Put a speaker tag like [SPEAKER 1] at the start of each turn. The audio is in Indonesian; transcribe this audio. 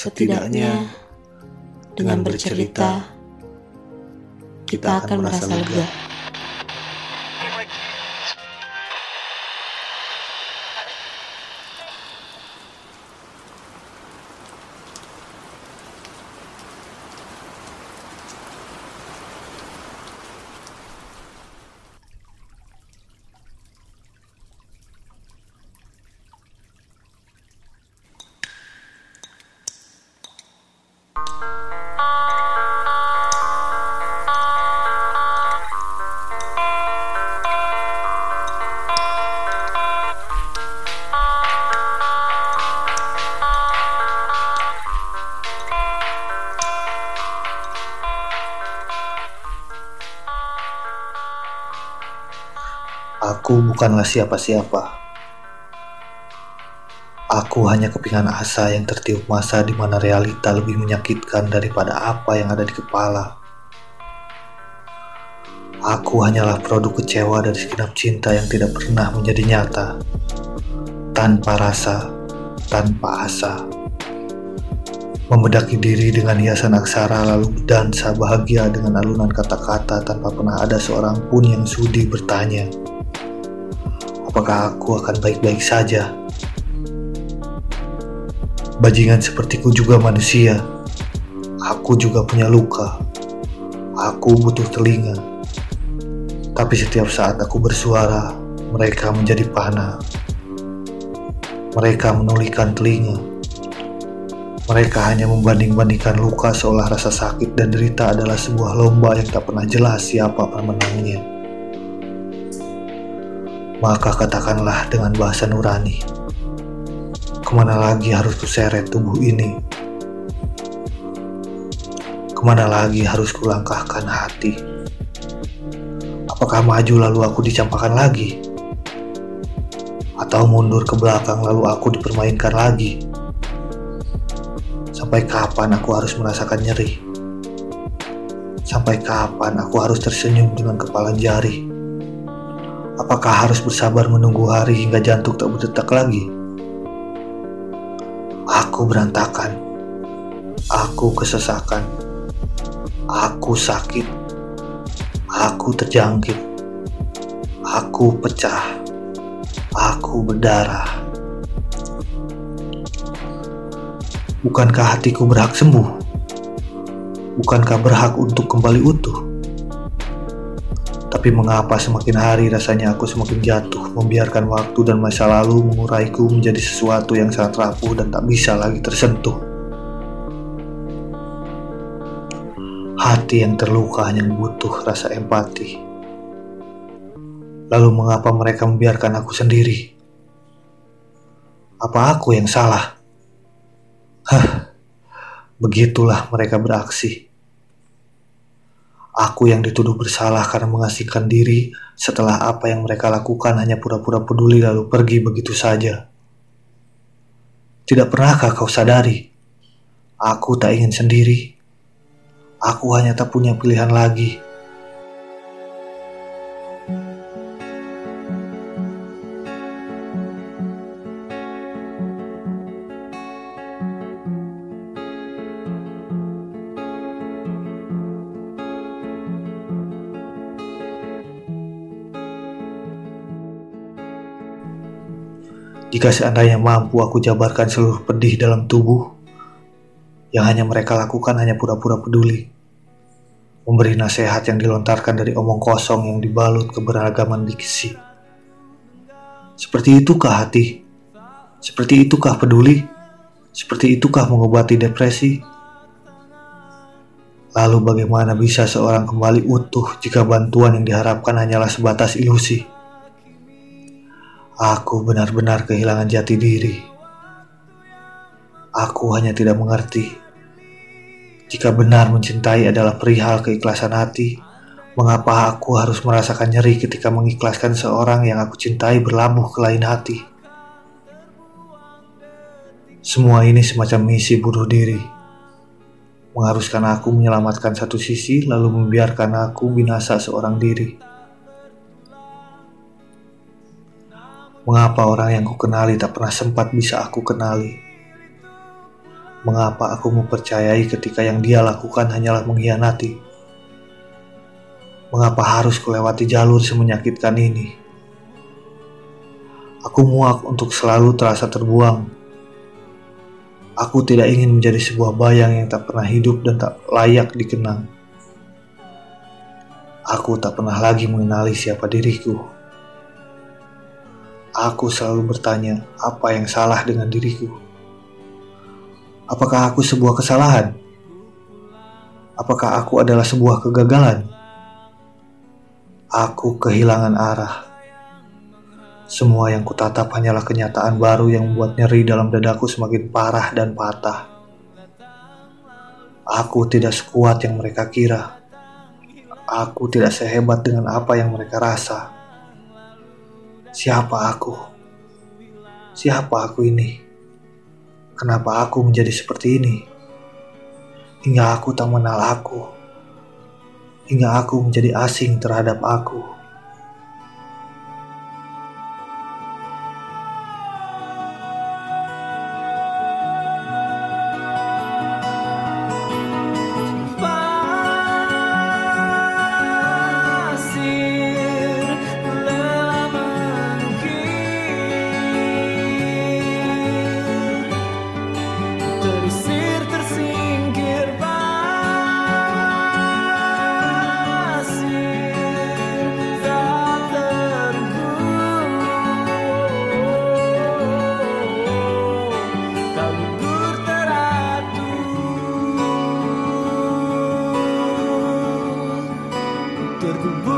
[SPEAKER 1] Setidaknya dengan bercerita, kita akan merasa lega.
[SPEAKER 2] Aku bukanlah siapa-siapa. Aku hanya kepingan asa yang tertiup masa di mana realita lebih menyakitkan daripada apa yang ada di kepala. Aku hanyalah produk kecewa dari segenap cinta yang tidak pernah menjadi nyata. Tanpa rasa, tanpa asa. Membedaki diri dengan hiasan aksara lalu berdansa bahagia dengan alunan kata-kata tanpa pernah ada seorang pun yang sudi bertanya. Apakah aku akan baik-baik saja? Bajingan sepertiku juga manusia. Aku juga punya luka. Aku butuh telinga. Tapi setiap saat aku bersuara, mereka menjadi panah. Mereka menulikan telinga. Mereka hanya membanding-bandingkan luka seolah rasa sakit dan derita adalah sebuah lomba yang tak pernah jelas siapa pemenangnya. Maka katakanlah dengan bahasa nurani, ke mana lagi harus kuseret tubuh ini? Ke mana lagi harus kulangkahkan hati? Apakah maju lalu aku dicampakkan lagi? Atau mundur ke belakang lalu aku dipermainkan lagi? Sampai kapan aku harus merasakan nyeri? Sampai kapan aku harus tersenyum dengan kepala jari? Apakah harus bersabar menunggu hari hingga jantung tak berdetak lagi? Aku berantakan. Aku kesesakan. Aku sakit. Aku terjangkit. Aku pecah. Aku berdarah. Bukankah hatiku berhak sembuh? Bukankah berhak untuk kembali utuh? Tapi mengapa semakin hari rasanya aku semakin jatuh, membiarkan waktu dan masa lalu menguraiku menjadi sesuatu yang sangat rapuh dan tak bisa lagi tersentuh. Hati yang terluka hanya butuh rasa empati. Lalu mengapa mereka membiarkan aku sendiri? Apa aku yang salah? Hah, begitulah mereka beraksi. Aku yang dituduh bersalah karena mengasingkan diri setelah apa yang mereka lakukan hanya pura-pura peduli lalu pergi begitu saja. Tidak pernahkah kau sadari? Aku tak ingin sendiri. Aku hanya tak punya pilihan lagi. Jika seandainya mampu aku jabarkan seluruh pedih dalam tubuh, yang hanya mereka lakukan hanya pura-pura peduli. Memberi nasihat yang dilontarkan dari omong kosong yang dibalut keberagaman diksi. Seperti itukah hati? Seperti itukah peduli? Seperti itukah mengobati depresi? Lalu bagaimana bisa seorang kembali utuh jika bantuan yang diharapkan hanyalah sebatas ilusi? Aku benar-benar kehilangan jati diri. Aku hanya tidak mengerti. Jika benar mencintai adalah perihal keikhlasan hati, mengapa aku harus merasakan nyeri ketika mengikhlaskan seorang yang aku cintai berlabuh ke lain hati? Semua ini semacam misi bunuh diri. Mengharuskan aku menyelamatkan satu sisi lalu membiarkan aku binasa seorang diri. Mengapa orang yang ku kenali tak pernah sempat bisa aku kenali? Mengapa aku mempercayai ketika yang dia lakukan hanyalah mengkhianati? Mengapa harus kulewati jalur semenyakitkan ini? Aku muak untuk selalu terasa terbuang. Aku tidak ingin menjadi sebuah bayang yang tak pernah hidup dan tak layak dikenang. Aku tak pernah lagi mengenali siapa diriku. Aku selalu bertanya, apa yang salah dengan diriku? Apakah aku sebuah kesalahan? Apakah aku adalah sebuah kegagalan? Aku kehilangan arah. Semua yang kutatap hanyalah kenyataan baru yang membuat nyeri dalam dadaku semakin parah dan patah. Aku tidak sekuat yang mereka kira. Aku tidak sehebat dengan apa yang mereka rasa. Siapa aku? Siapa aku ini? Kenapa aku menjadi seperti ini? Hingga aku tak mengenal aku. Hingga aku menjadi asing terhadap aku.
[SPEAKER 3] the